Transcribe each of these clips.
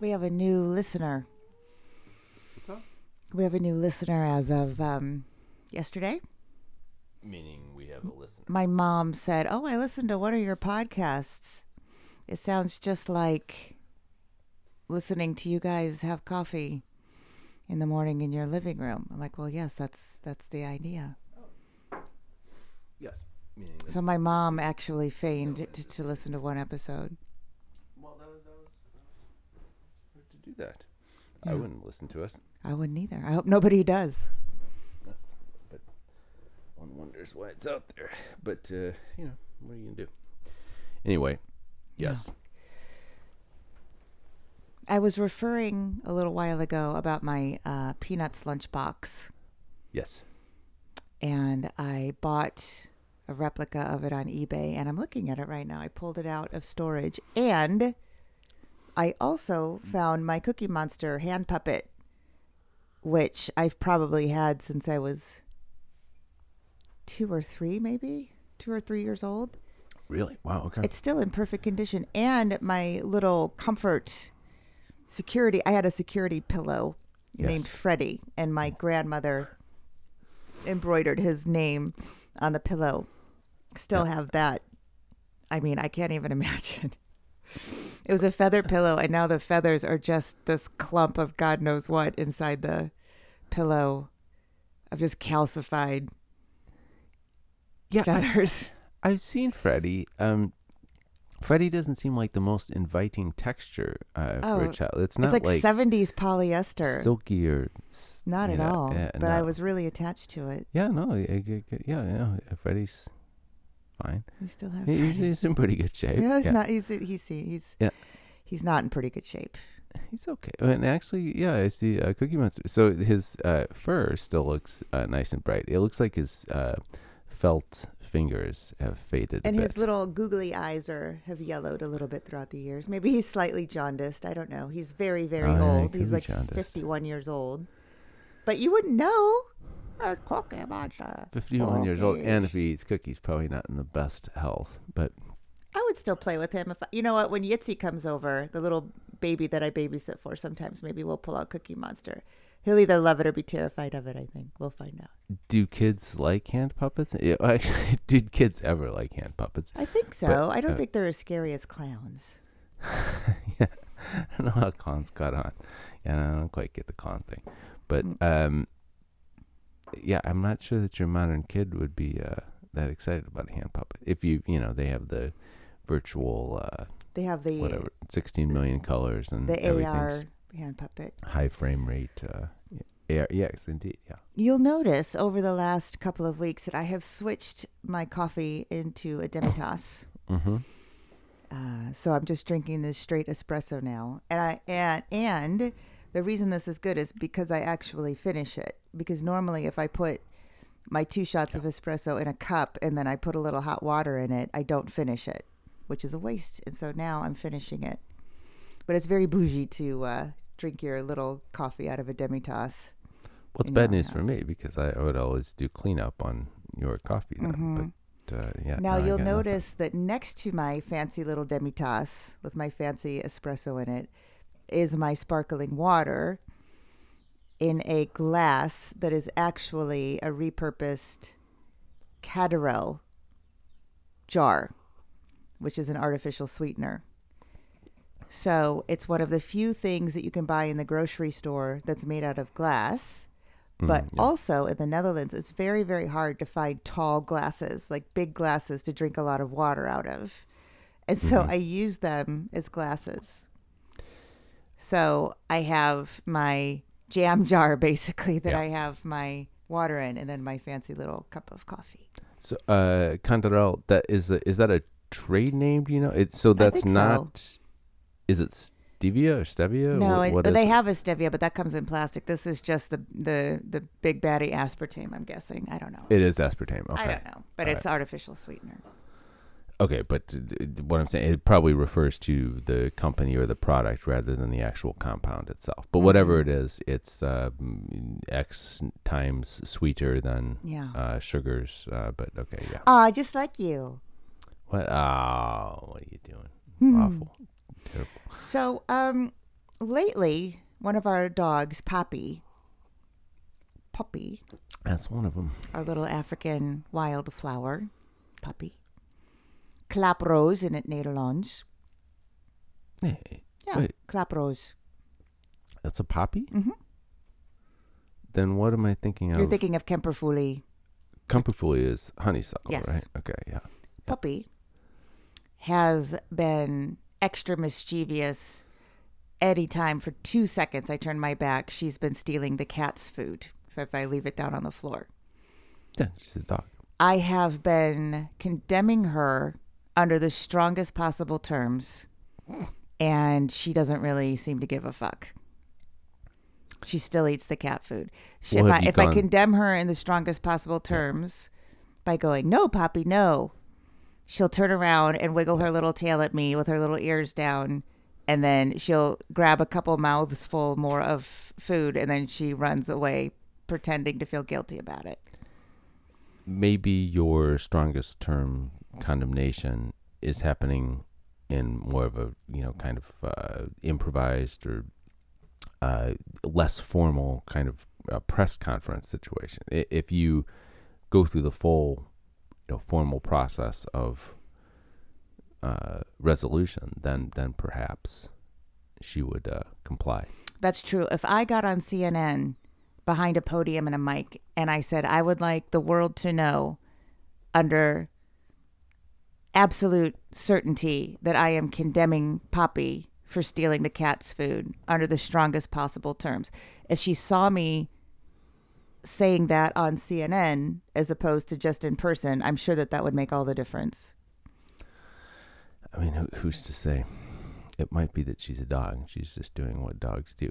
We have a new listener. What's up? We have a new listener as of um, yesterday. Meaning we have a listener. My mom said, "Oh, I listened to one of your podcasts. It sounds just like listening to you guys have coffee in the morning in your living room." I'm like, "Well, yes, that's that's the idea." Yes. Meaning So my mom actually feigned to, to listen to one episode. well, that was, that was, that was to do that. I wouldn't listen to us. I wouldn't either. I hope nobody does. But one wonders why it's out there. But uh, you know, what are you gonna do? Anyway, Yeah. yes. I was referring a little while ago about my uh, Peanuts lunchbox, Yes. and I bought a replica of it on eBay, and I'm looking at it right now. I pulled it out of storage, and I also found my Cookie Monster hand puppet, which I've probably had since I was two or three, maybe two or three years old. Really? Wow. Okay. It's still in perfect condition. And my little comfort security, I had a security pillow Yes. named Freddie, and my grandmother embroidered his name on the pillow. Still have that. I mean, I can't even imagine. It was a feather pillow, and now the feathers are just this clump of God knows what inside the pillow of just calcified yeah. Feathers. I've seen Freddy. Um, Freddy doesn't seem like the most inviting texture uh, for Oh, a child. It's not it's like, like, 70s polyester. silky or Not at know, all. yeah, but I was really attached to it. Yeah, no, I- I- I- yeah, yeah. Freddy's fine. We still have. He- He's, he's in pretty good shape. Yeah, he's yeah. not. He's he's he's Yeah. he's not in pretty good shape. He's okay. And actually, yeah, I see uh, Cookie Monster. So his uh, fur still looks uh, nice and bright. It looks like his uh, felt fingers have faded. And his little googly eyes are have yellowed a little bit throughout the years. Maybe he's slightly jaundiced. I don't know. He's very very Oh, old. He's like jaundiced. 51 years old. But you wouldn't know. A Cookie Monster. 51 years old, and if he eats cookies, probably not in the best health. But I would still play with him if you know what. When Yitzy comes over, the little baby that I babysit for, sometimes maybe we'll pull out Cookie Monster. He'll either love it or be terrified of it. I think we'll find out. do kids like hand puppets? Did kids ever like hand puppets? I think so. I don't uh, think they're as scary as clowns. yeah, I don't know how clowns got on. Yeah, I don't quite get the clown thing, but Mm. um, yeah, I'm not sure that your modern kid would be uh, that excited about a hand puppet. If you, you know, they have the virtual uh, They have the whatever, 16 million colors and the AR hand puppet. high frame rate. Uh, AR, yes, indeed, yeah. You'll notice over the last couple of weeks that I have switched my coffee into a demitasse. Mm-hmm. Uh, so I'm just drinking this straight espresso now, and I and and the reason this is good is because I actually finish it. Because normally, if I put my two shots of espresso in a cup and then I put a little hot water in it, I don't finish it, which is a waste. And so now I'm finishing it. But it's very bougie to uh, drink your little coffee out of a demitasse. Well, it's bad news for me because I, would always do cleanup on your coffee. Then, Mhm. But uh, yeah. Now I you'll got nothing. notice that next to my fancy little demi-tasse with my fancy espresso in it is my sparkling water in a glass that is actually a repurposed Canderel jar, which is an artificial sweetener. So it's one of the few things that you can buy in the grocery store that's made out of glass. But Mm, yeah. also in the Netherlands, it's very, very hard to find tall glasses, like big glasses to drink a lot of water out of. And so Mhm. I use them as glasses. So I have my jam jar basically that Yeah. I have my water in and then my fancy little cup of coffee. So, uh, Canderel, that is a, is that a trade name? Do you know? It's so that's think so. not. Is it stevia or stevia? No, Wh- what is they it? have a stevia, but that comes in plastic. This is just the the the big baddie aspartame. I'm guessing. I don't know. It is aspartame. Okay. I don't know, but All it's artificial sweetener. Okay, but what I'm saying, it probably refers to the company or the product rather than the actual compound itself. But whatever Mhm. it is, it's uh, X times sweeter than Yeah. uh, sugars. Uh, but okay, yeah. Ah, just like you. What? Oh, what are you doing? Hmm. Awful. Terrible. So, um, lately, one of our dogs, Poppy, Puppy, That's one of them. our little African wildflower, Puppy, Klaproos in it Nederlands. Hey, Yeah, Wait. Klaproos. that's a poppy. hmm Then what am I thinking of? You're thinking of Kemperfoelie. Kamperfoelie is honeysuckle, Yes. right? Okay, yeah. Puppy has been extra mischievous anytime for two seconds I turn my back. She's been stealing the cat's food if I leave it down on the floor. Yeah, she's a dog. I have been condemning her under the strongest possible terms, and she doesn't really seem to give a fuck. She still eats the cat food. She, if I, if I condemn her in the strongest possible terms by going, no, Poppy, no, she'll turn around and wiggle her little tail at me with her little ears down. And then she'll grab a couple mouths full more of food, and then she runs away, pretending to feel guilty about it. Maybe your strongest term condemnation is happening in more of a you know kind of uh, improvised or uh, less formal kind of uh, press conference situation. If you go through the full you know formal process of uh, resolution, then then perhaps she would uh, comply. That's true. If I got on CNN behind a podium and a mic and I said, I would like the world to know under absolute certainty that I am condemning Poppy for stealing the cat's food under the strongest possible terms. If she saw me saying that on CNN as opposed to just in person, I'm sure that that would make all the difference. I mean, who, who's to say? It might be that she's a dog. She's just doing what dogs do.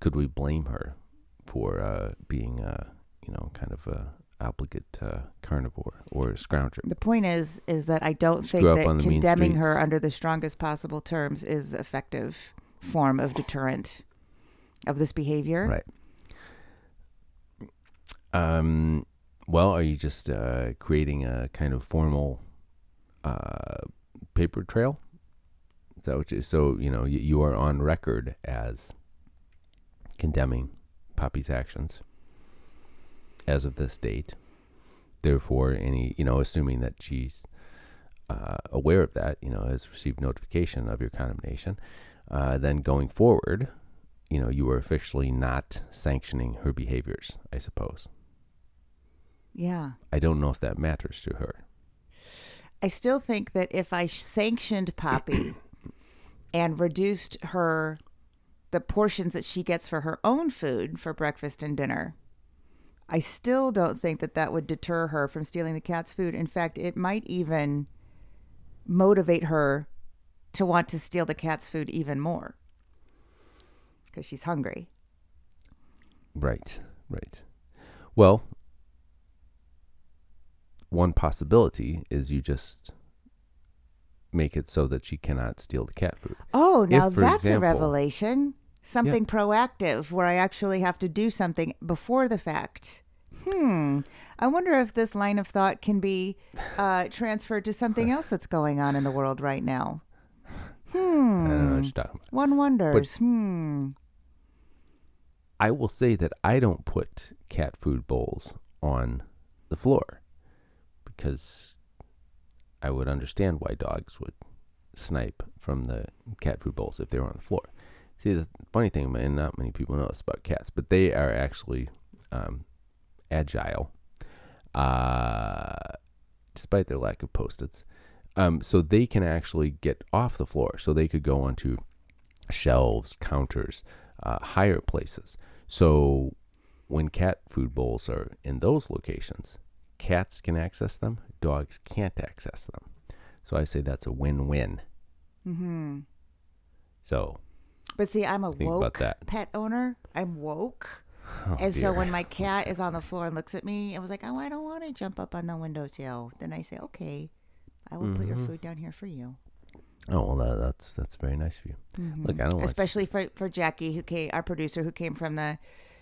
Could we blame her for uh, being, uh, you know, kind of a obligate uh, carnivore or scrounger? The point is, is that I don't think that on the mean condemning her under the strongest possible terms is effective form of deterrent of this behavior. Right. Um. Well, are you just uh, creating a kind of formal uh, paper trail? Is that what you? So you know you, you are on record as condemning Poppy's actions as of this date. Therefore, any you know, assuming that she's uh, aware of that, you know, has received notification of your condemnation, uh, then going forward, you know, you are officially not sanctioning her behaviors, I suppose. Yeah. I don't know if that matters to her. I still think that if I sanctioned Poppy and reduced her the portions that she gets for her own food for breakfast and dinner, I still don't think that that would deter her from stealing the cat's food. In fact, it might even motivate her to want to steal the cat's food even more because she's hungry. Right, right. Well, one possibility is you just make it so that she cannot steal the cat food. Oh, now for that's a revelation. Something proactive where I actually have to do something before the fact. Hmm. I wonder if this line of thought can be uh, transferred to something else that's going on in the world right now. I don't know Hmm. what you're talking about. One wonders. hmm. I will say that I don't put cat food bowls on the floor because I would understand why dogs would snipe from the cat food bowls if they were on the floor. See, the funny thing, and not many people know this about cats, but they are actually um, agile, uh, despite their lack of post-its. Um, so they can actually get off the floor. So they could go onto shelves, counters, uh, higher places. So when cat food bowls are in those locations, cats can access them, dogs can't access them. So I say that's a win-win. Mm-hmm. So But see, I'm a woke pet owner. I'm woke. Oh and so when my cat is on the floor and looks at me, I was like, oh, I don't want to jump up on the windowsill. Then I say, okay, I will put your Mhm. food down here for you. oh well, that, that's that's very nice of you. Look, I don't watch- especially for for Jackie, who came, our producer, who came from the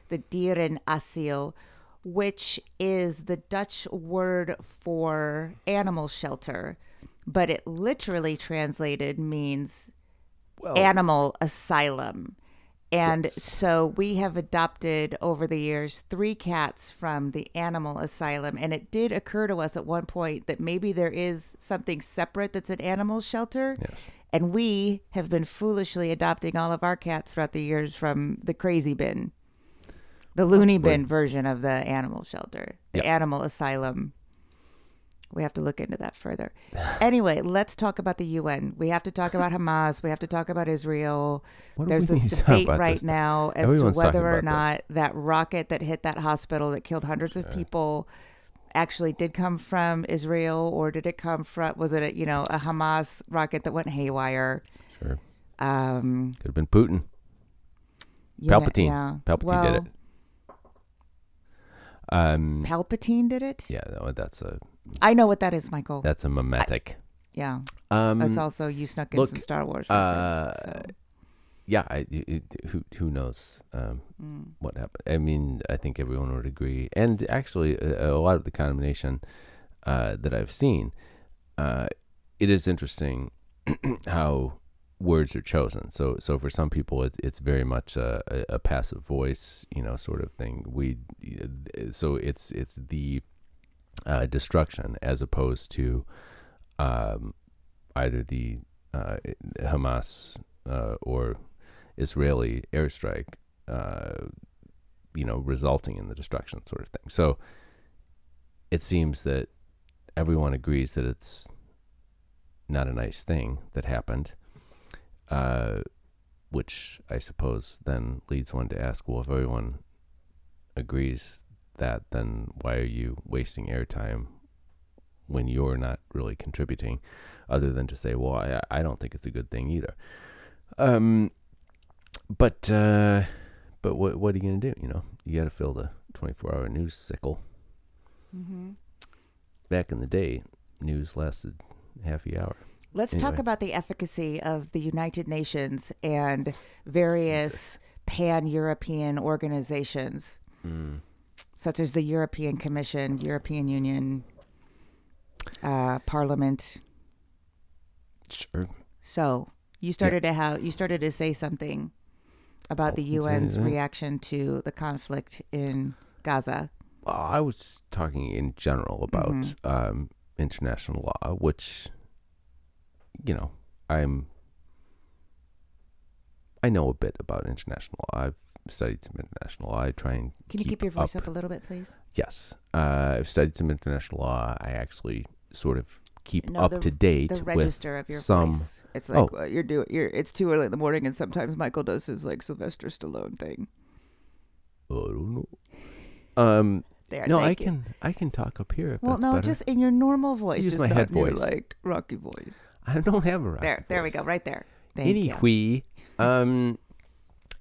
the Dierenasiel, which is the Dutch word for animal shelter, but it literally translated means Well, animal asylum. And so we have adopted over the years three cats from the animal asylum. And it did occur to us at one point that maybe there is something separate that's an animal shelter. Yes. And we have been foolishly adopting all of our cats throughout the years from the crazy bin, the loony bin version of the animal shelter, the Yep. animal asylum. We have to look into that further. anyway, let's talk about the UN. We have to talk about Hamas. We have to talk about Israel. What There's this need to talk debate right this? now as Everyone's to whether or not that rocket that hit that hospital that killed hundreds of people actually did come from Israel or did it come from was it a, you know a Hamas rocket that went haywire? Sure. Um, Could have been Putin. know- Palpatine. yeah. Palpatine well, did it. Um, Palpatine did it. yeah, that's a I know what that is, Michael. that's a mimetic. yeah, Um, that's also you snuck in look, some Star Wars uh, so. yeah, I, it- it- who who knows um, Mm. what happened? I mean, I think everyone would agree, and actually, a, a lot of the condemnation uh, that I've seen, uh, it is interesting how words are chosen. So, so for some people, it's it's very much a, a, a passive voice, you know, sort of thing. We, so it's it's the uh, destruction as opposed to um, either the uh, Hamas uh, or Israeli airstrike, uh, you know, resulting in the destruction, sort of thing. So it seems that everyone agrees that it's not a nice thing that happened, uh, which I suppose then leads one to ask, well, if everyone agrees that, then why are you wasting airtime when you're not really contributing, other than to say, well, I, I don't think it's a good thing either. Um, but uh, but what what are you gonna do? You know, you got to fill the 24 hour news cycle. Mm-hmm. Back in the day, news lasted half the hour. Let's talk about the efficacy of the United Nations and various pan European organizations, Mm. Such as the European Commission, European Union, uh, Parliament. Sure. So you started to have you started to say something about the UN's reaction to the conflict in Gaza. Well, I was talking in general about Mhm. um, international law, which, you know, I'm. I know a bit about international law. I've studied some international law. I try and Can you keep your voice up, a little bit, please? Yes, uh, I've studied some international law. I actually sort of keep No, up the- to date The with register of your some- voice. It's like Oh. uh, you're doing. You're. It's too early in the morning, and sometimes Michael does his like Sylvester Stallone thing. I don't know. Um, There. no, I thank you. can I can talk up here. If Well, no, better. just in your normal voice, Use just my not head voice. like rocky voice. I don't have a rock There, there we go, right there. Thank you. Um,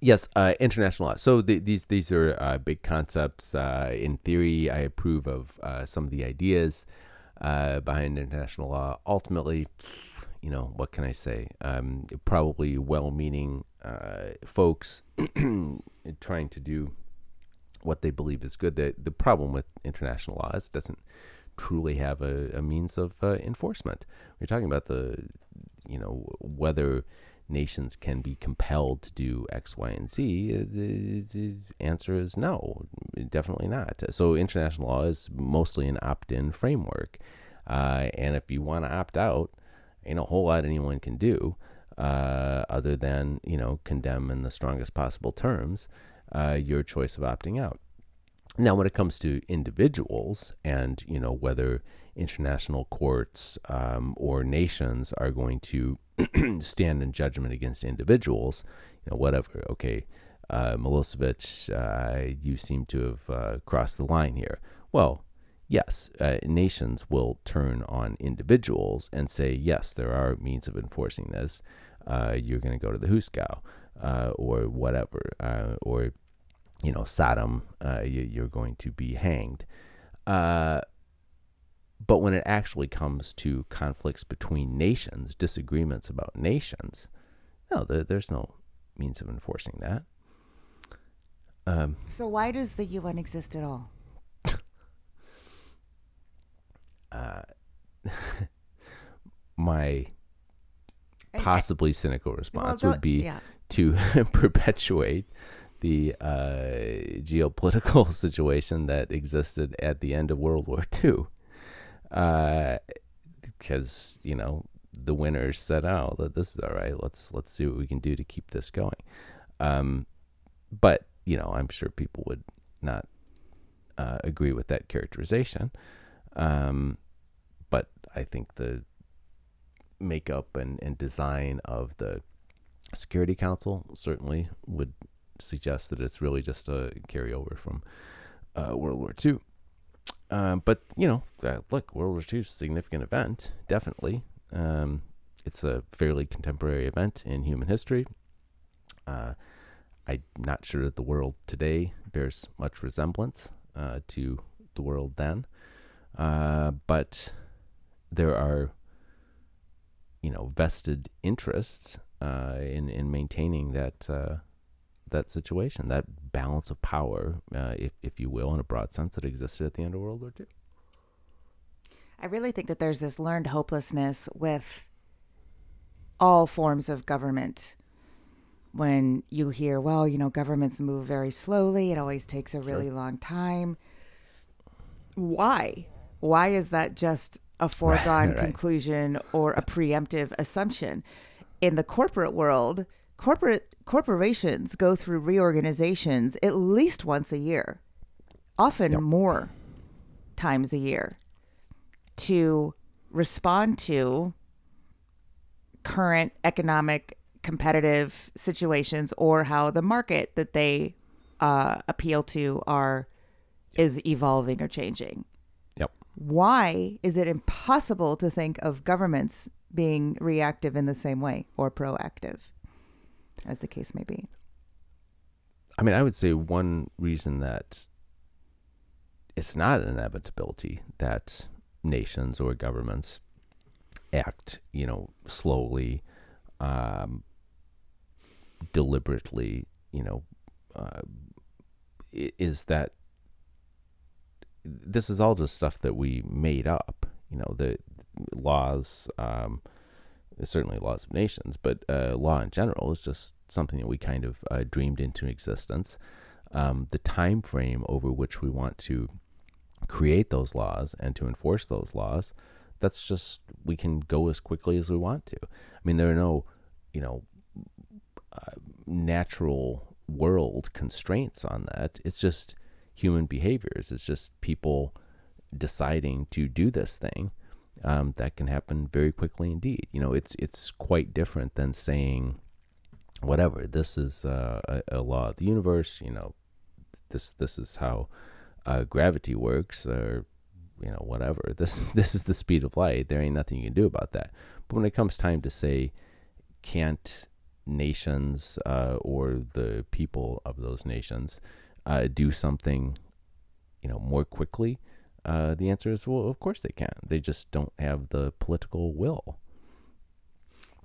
yes, uh, international law. So the, these these are uh, big concepts. Uh, in theory, I approve of uh, some of the ideas uh, behind international law. Ultimately, you know, what can I say? Um, probably well-meaning uh, folks trying to do what they believe is good. The the problem with international law is it doesn't truly have a, a means of enforcement. We're talking about the, you know, whether nations can be compelled to do X, Y, and Z. uh, The, the answer is no, definitely not. So international law is mostly an opt-in framework, uh, and if you want to opt out, ain't a whole lot anyone can do. Uh, other than you know condemn in the strongest possible terms uh, your choice of opting out. Now, when it comes to individuals and, you know, whether international courts um, or nations are going to stand in judgment against individuals, you know, whatever, okay, uh, Milosevic, uh, you seem to have uh, crossed the line here. Well, yes, uh, nations will turn on individuals and say, yes, there are means of enforcing this. Uh, you're going to go to the Huskow uh, or whatever, uh, or you know, Saddam, uh, you, you're going to be hanged. Uh, but when it actually comes to conflicts between nations, disagreements about nations, no, there, there's no means of enforcing that. Um, So why does the UN exist at all? uh, my possibly cynical response Well, would be yeah. to perpetuate the uh, geopolitical situation that existed at the end of World War II. Uh, because you know the winners said, "Oh, th- this is all right. Let's let's see what we can do to keep this going." Um, but you know, I'm sure people would not uh, agree with that characterization. Um, but I think the makeup and, and design of the Security Council certainly would suggest that it's really just a carryover from uh, World War II. Um, but you know, uh, look, World War II is a significant event, definitely. Um, it's a fairly contemporary event in human history. Uh, I'm not sure that the world today bears much resemblance uh, to the world then, uh, but there are, you know, vested interests uh, in in maintaining that uh, that situation, that balance of power, uh, if if you will, in a broad sense, that existed at the end of World War II. I really think that there's this learned hopelessness with all forms of government. When you hear, well, you know, governments move very slowly, it always takes a really long time. Why? Why is that just a foregone right. conclusion or a preemptive assumption? In the corporate world, corporate corporations go through reorganizations at least once a year, often Yep. more times a year to respond to current economic competitive situations or how the market that they uh, appeal to are is evolving or changing. Yep. Why is it impossible to think of governments being reactive in the same way or proactive, as the case may be? I mean, I would say one reason that it's not an inevitability that nations or governments act, you know, slowly, um, deliberately, you know, uh, is that this is all just stuff that we made up. You know, the laws, um, certainly laws of nations, but uh, law in general is just something that we kind of uh, dreamed into existence. Um, the time frame over which we want to create those laws and to enforce those laws, that's just we can go as quickly as we want to. I mean, there are no, you know, uh, natural world constraints on that. It's just human behaviors. It's just people deciding to do this thing. Um, that can happen very quickly indeed. You know, it's it's quite different than saying, whatever. This is uh, a, a law of the universe. You know, this this is how uh, gravity works, or you know, whatever. This this is the speed of light. There ain't nothing you can do about that. But when it comes time to say, can't nations uh, or the people of those nations uh, do something, you know, more quickly? Uh, the answer is, well, of course they can. They just don't have the political will.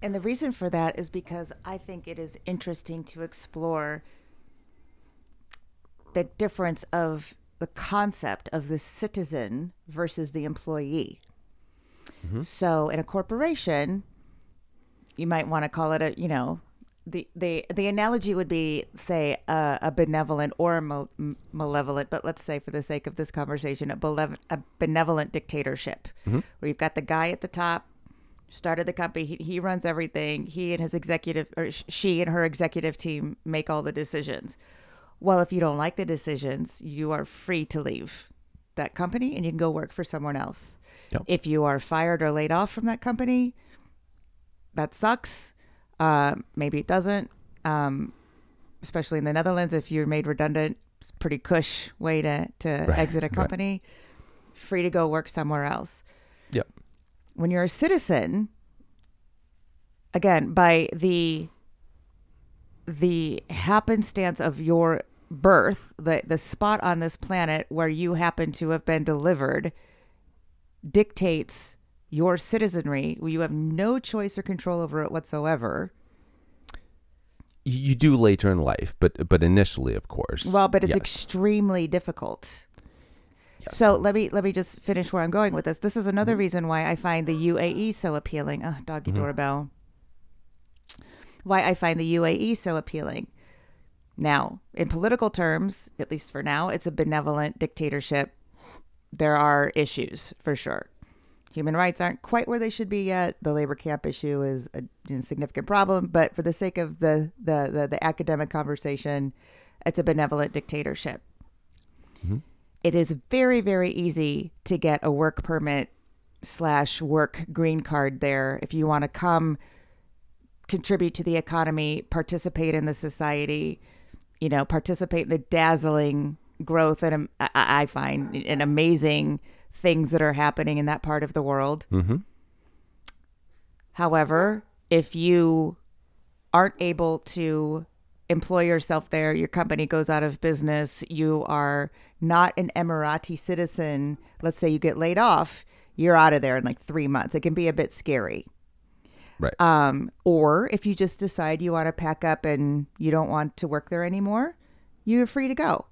And the reason for that is because I think it is interesting to explore the difference of the concept of the citizen versus the employee. So in a corporation, you might want to call it a, you know, the the the analogy would be say a, a benevolent or a mal- malevolent, but let's say for the sake of this conversation, a, belev- a benevolent dictatorship, mm-hmm. where you've got the guy at the top started the company. He, he runs everything. He and his executive, or sh- she and her executive team make all the decisions. Well, if you don't like the decisions, you are free to leave that company and you can go work for someone else. Yep. If you are fired or laid off from that company, that sucks. Uh, maybe it doesn't. Um, especially in the Netherlands, if you're made redundant, it's a pretty cush way to, to Right, exit a right. company. Free to go work somewhere else Yep. when you're a citizen again by the the happenstance of your birth the the spot on this planet where you happen to have been delivered dictates your citizenry you have no choice or control over it whatsoever You, do later in life, but but initially, of course. well but it's yes. extremely difficult Yes. So let me let me just finish where I'm going with this. This is another reason why I find the UAE so appealing. Oh, doggy Mhm. doorbell. why I find the UAE so appealing. Now, in political terms, at least for now, it's a benevolent dictatorship. There are issues for sure. Human rights aren't quite where they should be yet. The labor camp issue is a, significant problem, but for the sake of the, the, the, the academic conversation, it's a benevolent dictatorship. Mhm. It is very, very easy to get a work permit slash work green card there if you want to come contribute to the economy, participate in the society, you know, participate in the dazzling growth and um, I, I find an amazing things that are happening in that part of the world. Mm-hmm. However, if you aren't able to employ yourself there, your company goes out of business, you are not an Emirati citizen, let's say you get laid off, you're out of there in like three months. It can be a bit scary. Right. Um, or if you just decide you want to pack up and you don't want to work there anymore, you're free to go.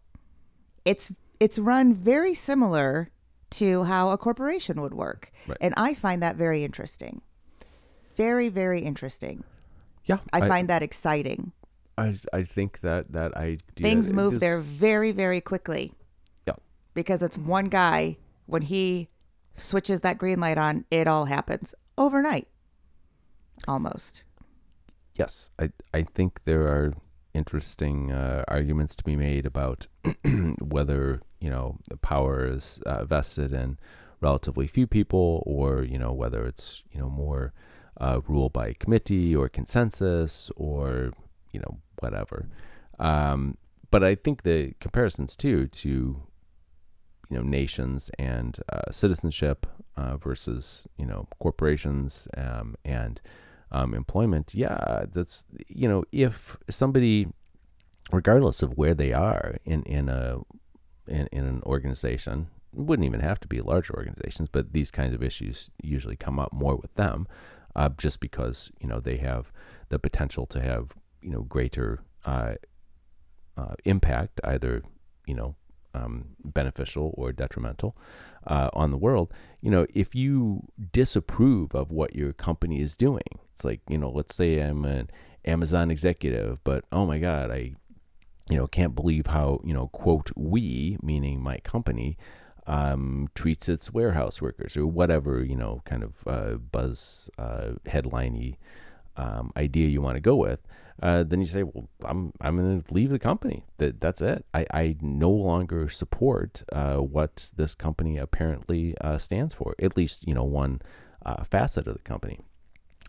It's it's run very similar to how a corporation would work. Right. And I find that very interesting. Very, very interesting. Yeah. I, find that exciting. I, I think that that idea Things move just- there very, very quickly. Yeah. Because it's one guy, when he switches that green light on, it all happens overnight. Almost. Yes, I I think there are interesting uh, arguments to be made about whether you know the power is uh, vested in relatively few people, or you know whether it's you know more uh, rule by committee or consensus, or you know whatever. Um, but I think the comparisons too to you know nations and uh, citizenship uh, versus you know corporations um, and um, employment, yeah, that's you know if somebody, regardless of where they are in in a in, in an organization, wouldn't even have to be larger organizations, but these kinds of issues usually come up more with them, uh, just because you know they have the potential to have you know greater uh, uh, impact, either you know um, beneficial or detrimental uh, on the world. You know, if you disapprove of what your company is doing, it's like you know, let's say I'm an Amazon executive, but oh my god, I you know can't believe how you know quote we meaning my company um, treats its warehouse workers or whatever you know kind of uh, buzz uh, headliney um, idea you want to go with, uh, then you say, well, I'm I'm going to leave the company. That that's it. I, I no longer support uh, what this company apparently uh, stands for. At least you know one uh, facet of the company.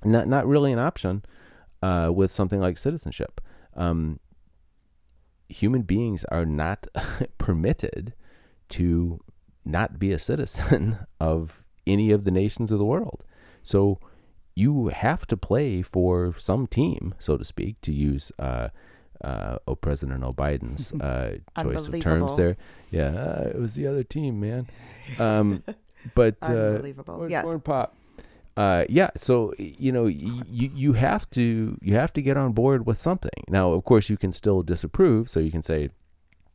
Not not really an option uh, with something like citizenship. Um, human beings are not permitted to not be a citizen of any of the nations of the world. So you have to play for some team, so to speak, to use uh, uh, oh, President O'Biden's uh, choice of terms there. Yeah, uh, it was the other team, man. Um, but uh, Unbelievable. Corn- yes. corn pop. Uh, yeah, so you know, you you have to you have to get on board with something. Now, of course, you can still disapprove. So you can say,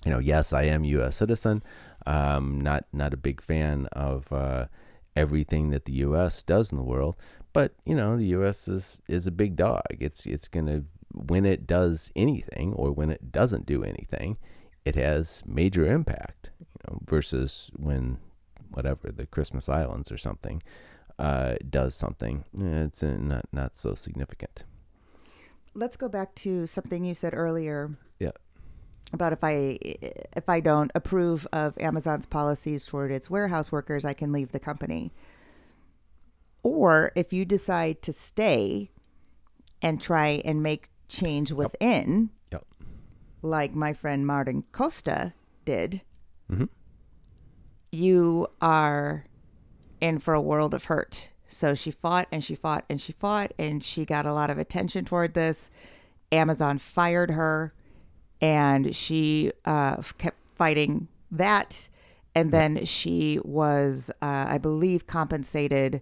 you know, yes, I am U.S. citizen. Um, not not a big fan of uh, everything that the U.S. does in the world, but you know, the U.S. is is a big dog. It's it's gonna when it does anything or when it doesn't do anything, it has major impact. You know, versus when whatever the Christmas Islands or something uh, does something, eh, it's uh, not not so significant. Let's go back to something you said earlier. Yeah. About if I if I don't approve of Amazon's policies toward its warehouse workers, I can leave the company. Or if you decide to stay and try and make change within, Yep. like my friend Maren Costa did, Mhm. you are in for a world of hurt. So she fought and she fought and she fought and she got a lot of attention toward this. Amazon fired her and she uh, kept fighting that. And then she was, uh, I believe, compensated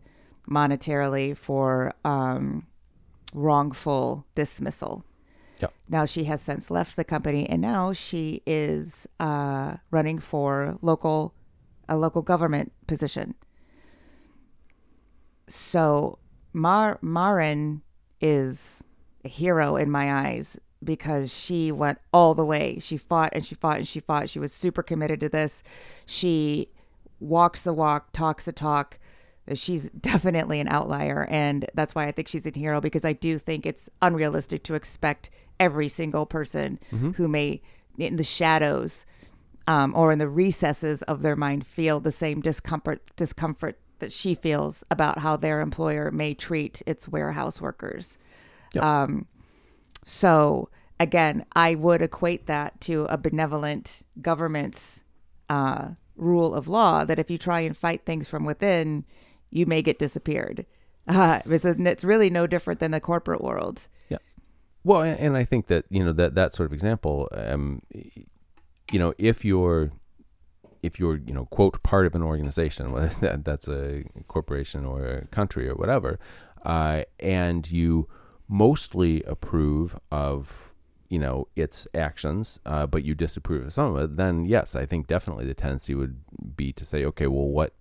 monetarily for um, wrongful dismissal. Yep. Now she has since left the company, and now she is uh, running for local a local government position. So Mar Maren is a hero in my eyes because she went all the way. She fought and she fought and she fought. She was super committed to this. She walks the walk, talks the talk. She's definitely an outlier. And that's why I think she's a hero because I do think it's unrealistic to expect every single person who may, in the shadows um, or in the recesses of their mind, feel the same discomfort, discomfort that she feels about how their employer may treat its warehouse workers. Yep. Um, so again, I would equate that to a benevolent government's uh, rule of law that if you try and fight things from within, you may get disappeared. Uh, it's, it's really no different than the corporate world. Yeah. Well, and I think that you know that that sort of example, um, you know, if you're if you're you know quote part of an organization, whether that, that's a corporation or a country or whatever, uh, and you mostly approve of you know its actions, uh, but you disapprove of some of it, then yes, I think definitely the tendency would be to say, okay, well, what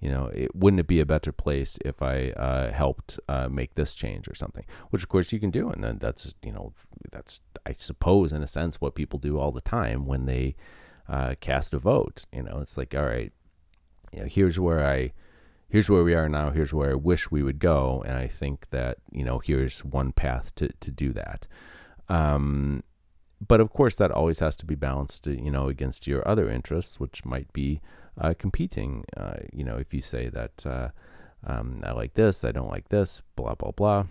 you know, it, wouldn't it be a better place if I uh, helped uh, make this change or something? Which of course you can do, and then that's you know that's I suppose in a sense what people do all the time when they uh, cast a vote. You know, it's like all right, you know, here's where I here's where we are now. Here's where I wish we would go, and I think that you know here's one path to to do that. Um, but of course, that always has to be balanced, uh, you know, against your other interests, which might be uh, competing. Uh, you know, if you say that uh, um, I like this, I don't like this, blah blah blah.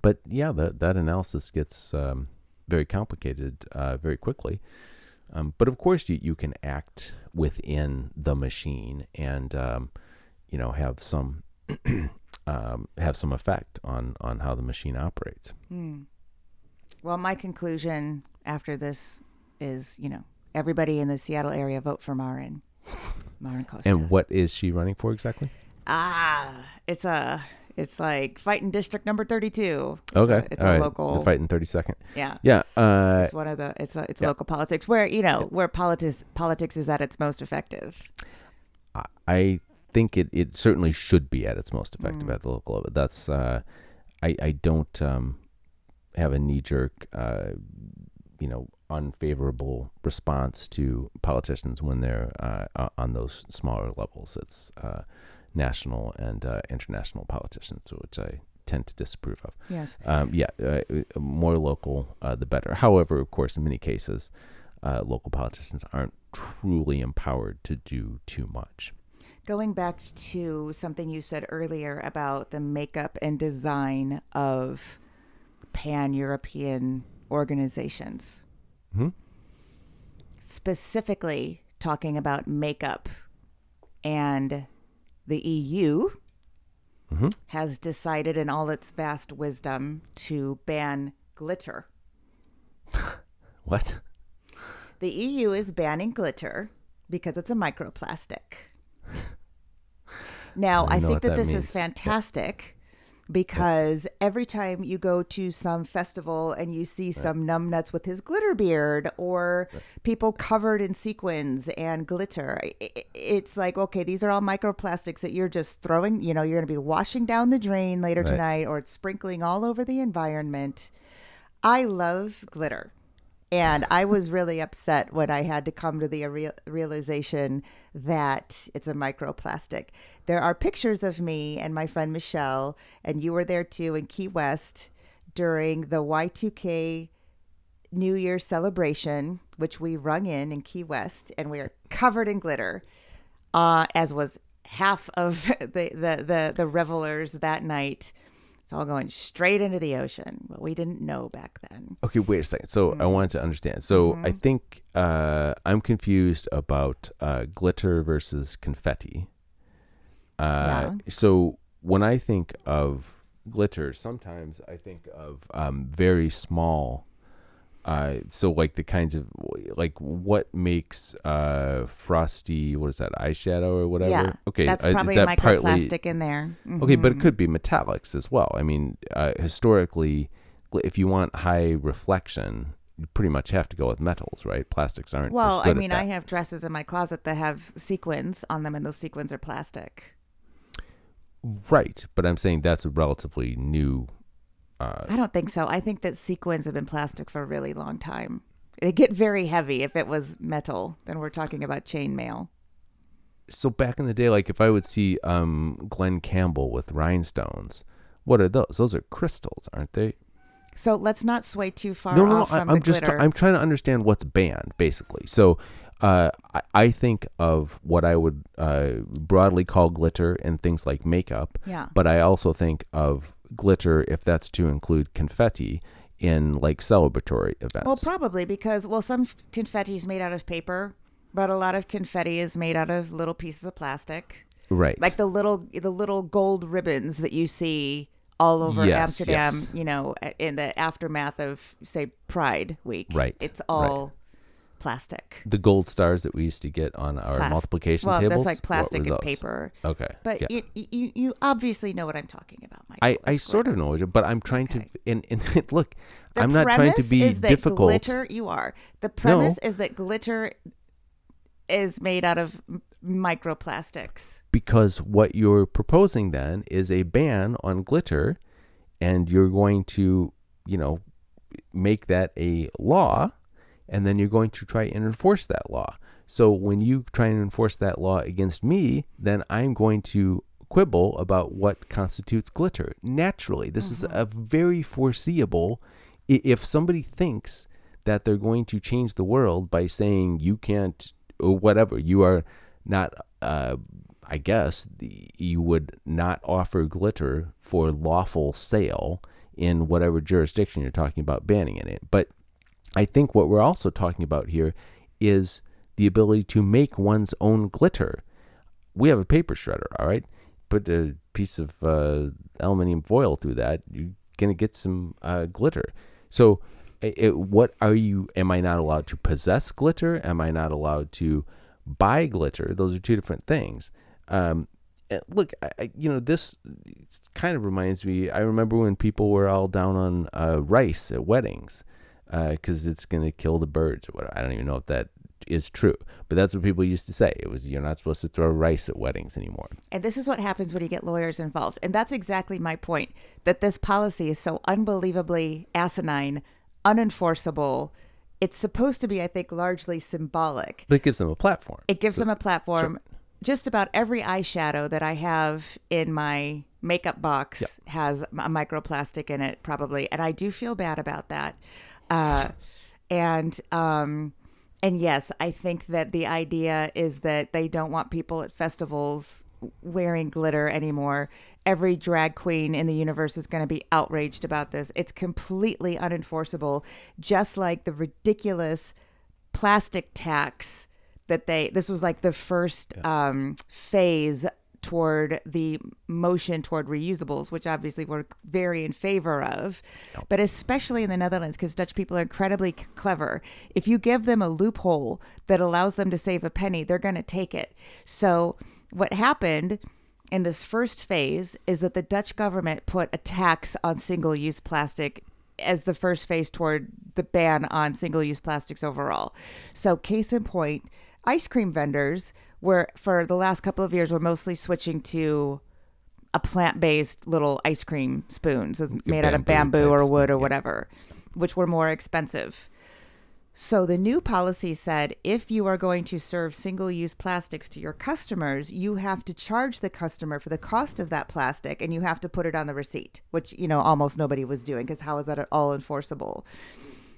But yeah, that that analysis gets um, very complicated uh, very quickly. Um, but of course, you you can act within the machine and um, you know have some um, have some effect on on how the machine operates. Well, my conclusion after this is, you know, everybody in the Seattle area vote for Maren. Maren Costa. And what is she running for exactly? ah, it's a, it's like fighting district number thirty-two. It's Okay, a, it's all a right. local. The fight in thirty second. Yeah, Yeah. Uh, it's one of the. It's a, it's yeah. local politics where you know where politics politics is at its most effective. I- I think it, it certainly should be at its most effective Mm. at the local level. That's uh, I I don't um, have a knee jerk uh, you know unfavorable response to politicians when they're uh, on those smaller levels. It's uh, national and uh, international politicians, which I tend to disapprove of. Yes. Um, yeah, uh, more local, uh, the better. However, of course, in many cases, uh, local politicians aren't truly empowered to do too much. Going back to something you said earlier about the makeup and design of pan European organizations, hmm specifically talking about makeup and the EU hmm has decided in all its vast wisdom to ban glitter. What? The EU is banning glitter because it's a microplastic. Now, I I, think that, that this means. is fantastic because every time you go to some festival and you see some numbnuts with his glitter beard or people covered in sequins and glitter, it's like, okay, these are all microplastics that you're just throwing, you know, you're going to be washing down the drain later Right. tonight or it's sprinkling all over the environment. I love glitter. And I was really upset when I had to come to the real realization that it's a microplastic. There are pictures of me and my friend Michelle, and you were there too in Key West during the Y2K New Year celebration, which we rung in in Key West, and we are covered in glitter, uh, as was half of the, the, the, the revelers that night. It's all going straight into the ocean, but we didn't know back then. Okay, wait a second. So I wanted to understand. So I think uh, I'm confused about uh, glitter versus confetti. Uh, So when I think of glitter, sometimes I think of um, very small. Uh, so like the kinds of like what makes uh frosty what is that eyeshadow or whatever Yeah, okay That's probably that a partly- microplastic in there. Okay, but it Mhm. could be metallics as well. I mean, uh, historically, if you want high reflection, you pretty much have to go with metals, right? Plastics aren't. Well, I mean, I have dresses in my closet that have sequins on them, and those sequins are plastic. right, but I'm saying that's a relatively new Uh, I don't think so. I think that sequins have been plastic for a really long time. They get very heavy. If it was metal, then we're talking about chainmail. so back in the day, like if I would see um, Glenn Campbell with rhinestones, what are those? Those are crystals, aren't they? So let's not sway too far no, no, from I'm the just. I'm trying to understand what's banned, basically. So, uh, I, I think of what I would uh, broadly call glitter and things like makeup, yeah. but I also think of glitter if that's to include confetti in like celebratory events. Well, probably because well, some confetti is made out of paper, but a lot of confetti is made out of little pieces of plastic, right, like the little the little gold ribbons that you see all over Yes, Amsterdam. yes. You know, in the aftermath of say Pride Week. Right, It's right. Plastic. the gold stars that we used to get on our Plas- multiplication well, tables. that's like plastic and those? paper. Okay, But yeah. you, you you obviously know what I'm talking about, Michael. I, I sort of know it, but I'm trying Okay. to and, and look. The I'm not trying to be is that difficult. Glitter, you are. The premise is that glitter is made out of microplastics. because what you're proposing then is a ban on glitter and you're going to you know make that a law and then you're going to try and enforce that law. So when you try and enforce that law against me then i'm going to quibble about what constitutes glitter. Naturally this is a very foreseeable if somebody thinks that they're going to change the world by saying you can't or whatever you are not uh, i guess the, you would not offer glitter for lawful sale in whatever jurisdiction you're talking about banning it in. But i think what we're also talking about here is the ability to make one's own glitter. We have a paper shredder all right? Put a piece of uh, aluminium foil through that you're gonna get some uh, glitter. So it, what are you am i not allowed to possess glitter? Am i not allowed to buy glitter? Those are two different things. Um, look I, I, you know this kind of reminds me i remember when people were all down on uh, rice at weddings Uh, because it's going to kill the birds or whatever i don't even know if that is true but that's what people used to say it was you're not supposed to throw rice at weddings anymore And this is what happens when you get lawyers involved. And that's exactly my point that this policy is so unbelievably asinine, unenforceable. It's supposed to be, I think, largely symbolic. but it gives them a platform It gives them a platform. Just about every eyeshadow that I have in my makeup box has a microplastic in it, probably, and I do feel bad about that. Uh, and um, and yes, I think that the idea is that they don't want people at festivals wearing glitter anymore. Every drag queen in the universe is going to be outraged about this. It's completely unenforceable, just like the ridiculous plastic tax that they this was like the first um, phase toward the motion toward reusables which obviously we're very in favor of. But especially in the netherlands because dutch people are incredibly c- clever. If you give them a loophole that allows them to save a penny they're going to take it. So what happened in this first phase is that the Dutch government put a tax on single use plastic as the first phase toward the ban on single use plastics overall. So, case in point, ice cream vendors were, for the last couple of years, we're mostly switching to a plant based little ice cream spoons it's made out of bamboo or wood or spoon, yeah. whatever, which were more expensive. So the new policy said if you are going to serve single use plastics to your customers, you have to charge the customer for the cost of that plastic and you have to put it on the receipt, which, you know, almost nobody was doing because how is that at all enforceable?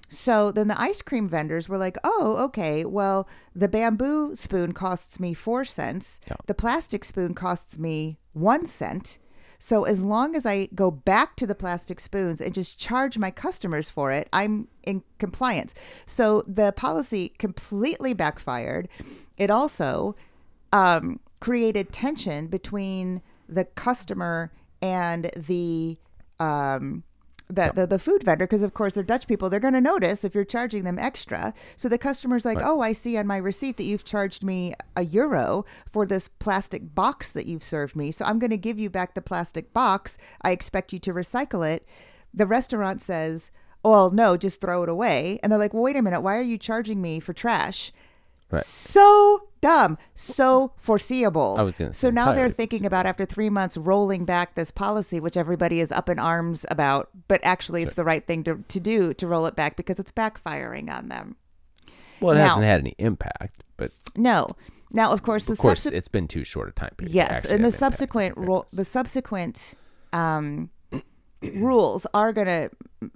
So then the ice cream vendors were like, oh, okay, well, the bamboo spoon costs me four cents. Yeah. The plastic spoon costs me one cent. So as long as I go back to the plastic spoons and just charge my customers for it, I'm in compliance. So the policy completely backfired. It also um, created tension between the customer and the um, the, the, the food vendor because of course they're dutch people they're going to notice if you're charging them extra. So the customer's like Right. oh i see on my receipt that you've charged me a euro for this plastic box that you've served me. So i'm going to give you back the plastic box. I expect you to recycle it. The restaurant says well no just throw it away. And they're like well wait a minute. Why are you charging me for trash Right. So dumb, so foreseeable. I was gonna so now they're thinking about after three months rolling back this policy, which everybody is up in arms about, but actually it's the right thing to, to do to roll it back because it's backfiring on them. Well, it Now- hasn't had any impact, but No. Now, of course, the of course, subse- it's been too short a time period. Yes, and the subsequent ro- the subsequent um, rules are going to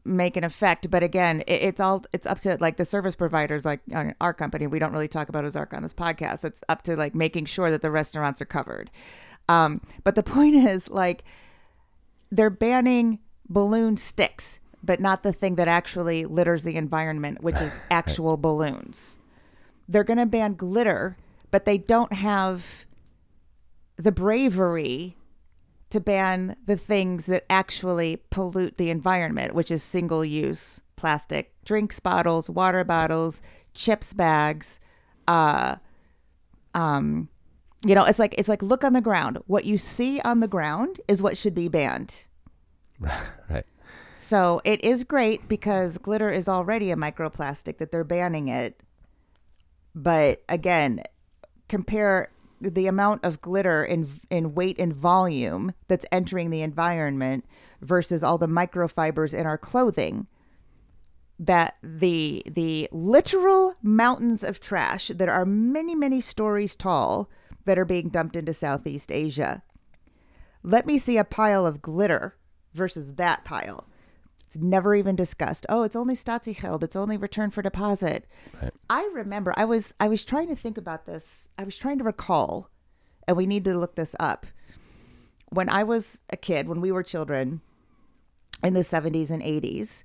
make an effect, but again, it, it's all it's up to like the service providers, like our company. We don't really talk about Ozark on this podcast. It's up to like making sure that the restaurants are covered. Um, but the point is, like, they're banning balloon sticks, but not the thing that actually litters the environment, which is actual balloons. They're going to ban glitter, but they don't have the bravery to ban the things that actually pollute the environment, which is single use plastic drinks bottles, water bottles, chips bags, uh um you know, it's like it's like look on the ground. What you see on the ground is what should be banned. right. So it is great because glitter is already a microplastic that they're banning it. But again, compare the amount of glitter in in weight and volume that's entering the environment versus all the microfibers in our clothing that the the literal mountains of trash that are many many stories tall that are being dumped into Southeast Asia. Let me see a pile of glitter versus that pile. It's never even discussed. Oh, it's only statiegeld. It's only return for deposit. Right. I remember I was I was trying to think about this. I was trying to recall, and we need to look this up. When I was a kid, when we were children, in the seventies and eighties,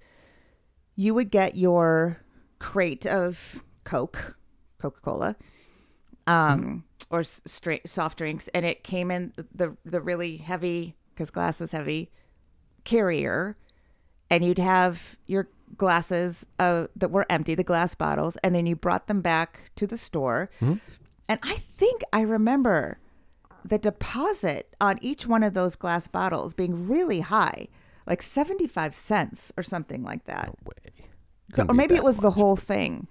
you would get your crate of Coke, Coca Cola, um, or straight soft drinks, and it came in the the really heavy because glass is heavy carrier, and you'd have your glasses uh, that were empty, the glass bottles, and then you brought them back to the store. And I think I remember the deposit on each one of those glass bottles being really high, like 75 cents or something like that. Way. or Couldn't be maybe it was the whole thing.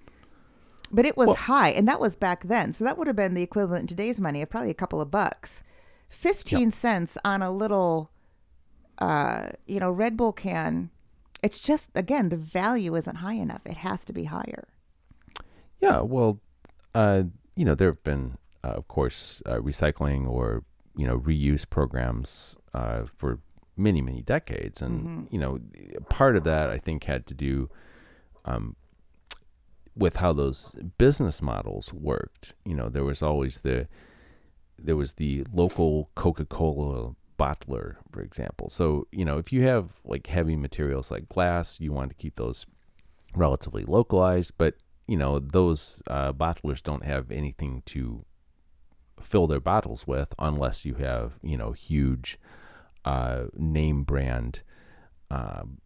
But it was high, and that was back then. So that would have been the equivalent in today's money of probably a couple of bucks. 15 cents on a little, uh, you know, Red Bull can. It's just, again, the value isn't high enough. It has to be higher. Yeah, well, uh, you know, there have been, uh, of course, uh, recycling or you know reuse programs uh, for many many decades, and you know, part of that I think had to do um, with how those business models worked. You know, there was always the there was the local Coca-Cola bottler, for example. So you know, if you have like heavy materials like glass, you want to keep those relatively localized, but you know those uh, bottlers don't have anything to fill their bottles with unless you have you know huge uh, name brand, um,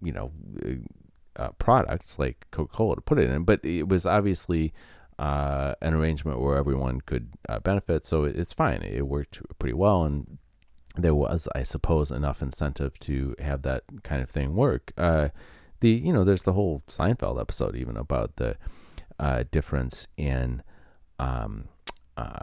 you know, uh, uh, products like Coca Cola to put it in. But it was obviously uh, an arrangement where everyone could uh, benefit, so it, it's fine. It worked pretty well, and there was, I suppose, enough incentive to have that kind of thing work. Uh, the you know, there's the whole Seinfeld episode even about the uh, difference in um, uh,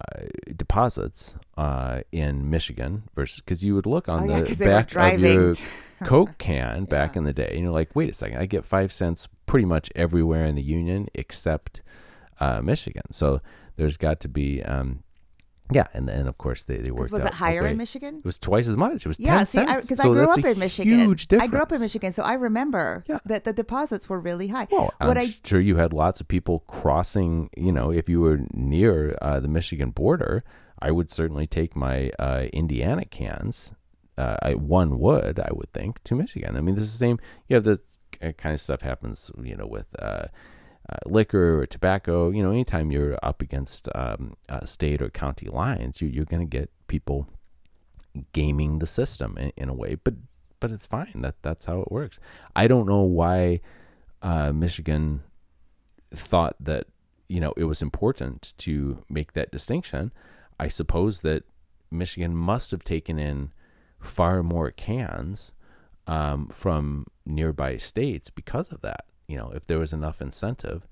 deposits uh, in Michigan versus because you would look on Oh, yeah, the were back of your. Coke can back in the day, and you're like, wait a second, I get five cents pretty much everywhere in the union except uh, Michigan. So there's got to be, um, yeah, and then of course they they worked. was out it higher okay. in Michigan? It was twice as much. It was Yeah, ten see, cents. because so I grew up in Michigan. Huge difference. I grew up in Michigan, so I remember Yeah. that the deposits were really high. Well, what I'm I sure you had lots of people crossing. You know, if you were near uh, the Michigan border, I would certainly take my uh, Indiana cans. Uh, I, one would, I would think, to Michigan. I mean, this is the same. You have the uh, kind of stuff happens, you know, with uh, liquor or tobacco. You know, anytime you're up against um, uh, state or county lines, you, you're going to get people gaming the system in, in a way. But but it's fine. That that's how it works. I don't know why uh, Michigan thought that you know it was important to make that distinction. I suppose that Michigan must have taken in far more cans um, from nearby states because of that. You know, if there was enough incentive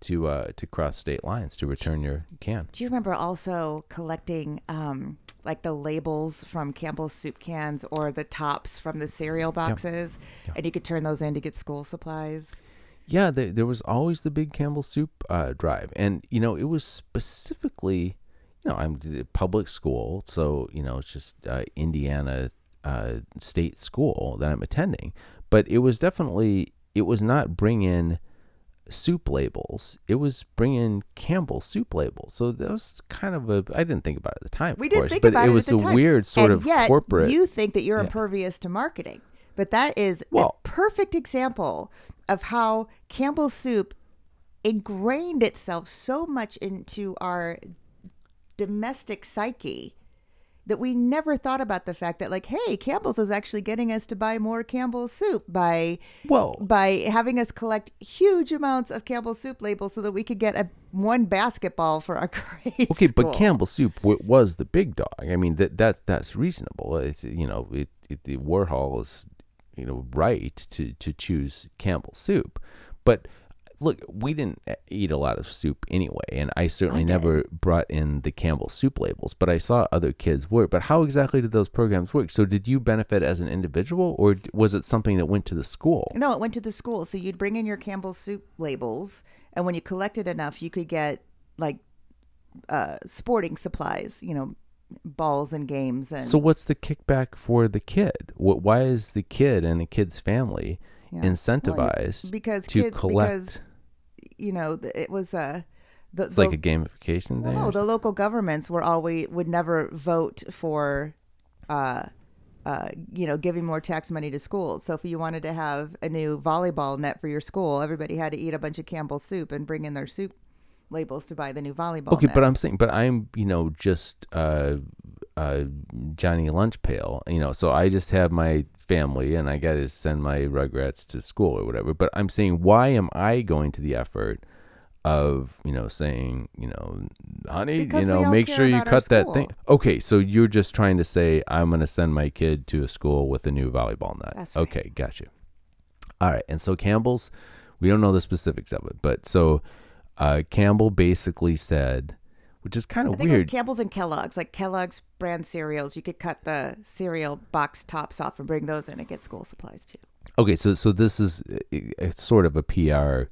to uh, to cross state lines to return your can. Do you remember also collecting um, like the labels from Campbell's soup cans or the tops from the cereal boxes, Yeah. and you could turn those in to get school supplies? Yeah, there, there was always the big Campbell Soup uh, drive, and you know it was specifically, you know, I'm d- public school, so you know it's just uh, Indiana uh, state school that I'm attending, but it was definitely it was not bring in soup labels, it was bring in Campbell soup labels. So that was kind of a I didn't think about it at the time, We of didn't course, think but about it it was a time. weird sort and of yet corporate. You think that you're Yeah. impervious to marketing, but that is Well- a perfect example of how Campbell's soup ingrained itself so much into our domestic psyche that we never thought about the fact that like hey campbell's is actually getting us to buy more campbell's soup by well, by having us collect huge amounts of campbell's soup labels so that we could get a one basketball for our grade Okay, school. but campbell's Soup w- was the big dog. I mean, that that that's reasonable. It's you know, it, it the Warhol is you know right to to choose campbell's Soup, but look, we didn't eat a lot of soup anyway, and I certainly I never brought in the Campbell Soup labels. But I saw other kids work. But how exactly did those programs work? So did you benefit as an individual, or was it something that went to the school? No, it went to the school. So you'd bring in your Campbell soup labels, and when you collected enough, you could get like uh, sporting supplies, you know, balls and games. And So what's the kickback for the kid? What? Why is the kid and the kid's family Yeah. Well, incentivized because to kids, collect? because you know it was a the, It's like a gamification thing. no, the local governments were always would never vote for. Uh, uh, you know, giving more tax money to schools. So if you wanted to have a new volleyball net for your school, everybody had to eat a bunch of Campbell's soup and bring in their soup labels to buy the new volleyball. Okay, net. but I'm saying, but I'm, you know, just uh, uh, Johnny Lunch Pail, you know, so I just have my family and I got to send my Rugrats to school or whatever. But I'm saying, why am I going to the effort of, you know, saying, you know, honey, Because you know, make sure you cut that thing. Okay, so you're just trying to say I'm going to send my kid to a school with a new volleyball net. That's right. Okay, got you. All right, and so Campbell's, we don't know the specifics of it, but so uh, Campbell basically said, which is kind I of think it was weird. Campbell's and Kellogg's, like Kellogg's brand cereals. You could cut the cereal box tops off and bring those in and get school supplies too. Okay, so so this is it's sort of a PR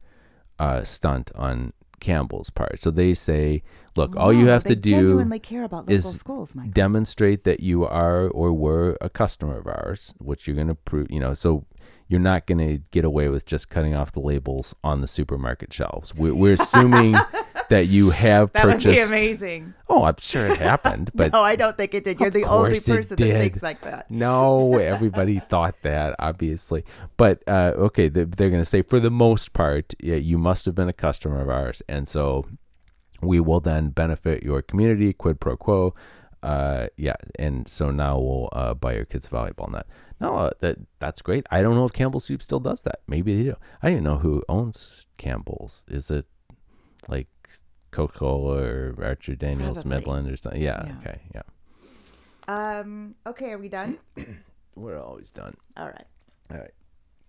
uh, stunt on Campbell's part. So they say, look, all you have to do care about local is schools, demonstrate that you are or were a customer of ours, which you're going to prove, you know, so you're not going to get away with just cutting off the labels on the supermarket shelves. We're, we're assuming that you have that would be amazing. Oh, I'm sure it happened, but no, I don't think it did. You're the only person that thinks like that. No, everybody thought that, obviously. But uh, okay, they're, they're going to say for the most part, yeah, you must have been a customer of ours, and so we will then benefit your community, quid pro quo. Uh, yeah, and so now we'll uh, buy your kids a volleyball net. No, uh, that that's great. I don't know if Campbell Soup still does that. Maybe they do. I don't even know who owns Campbell's. Is it like Coca Cola or Archer Daniels Probably. Midland or something? Yeah, Yeah. Okay. Yeah. Um. Okay, are we done? We're always done. All right. All right.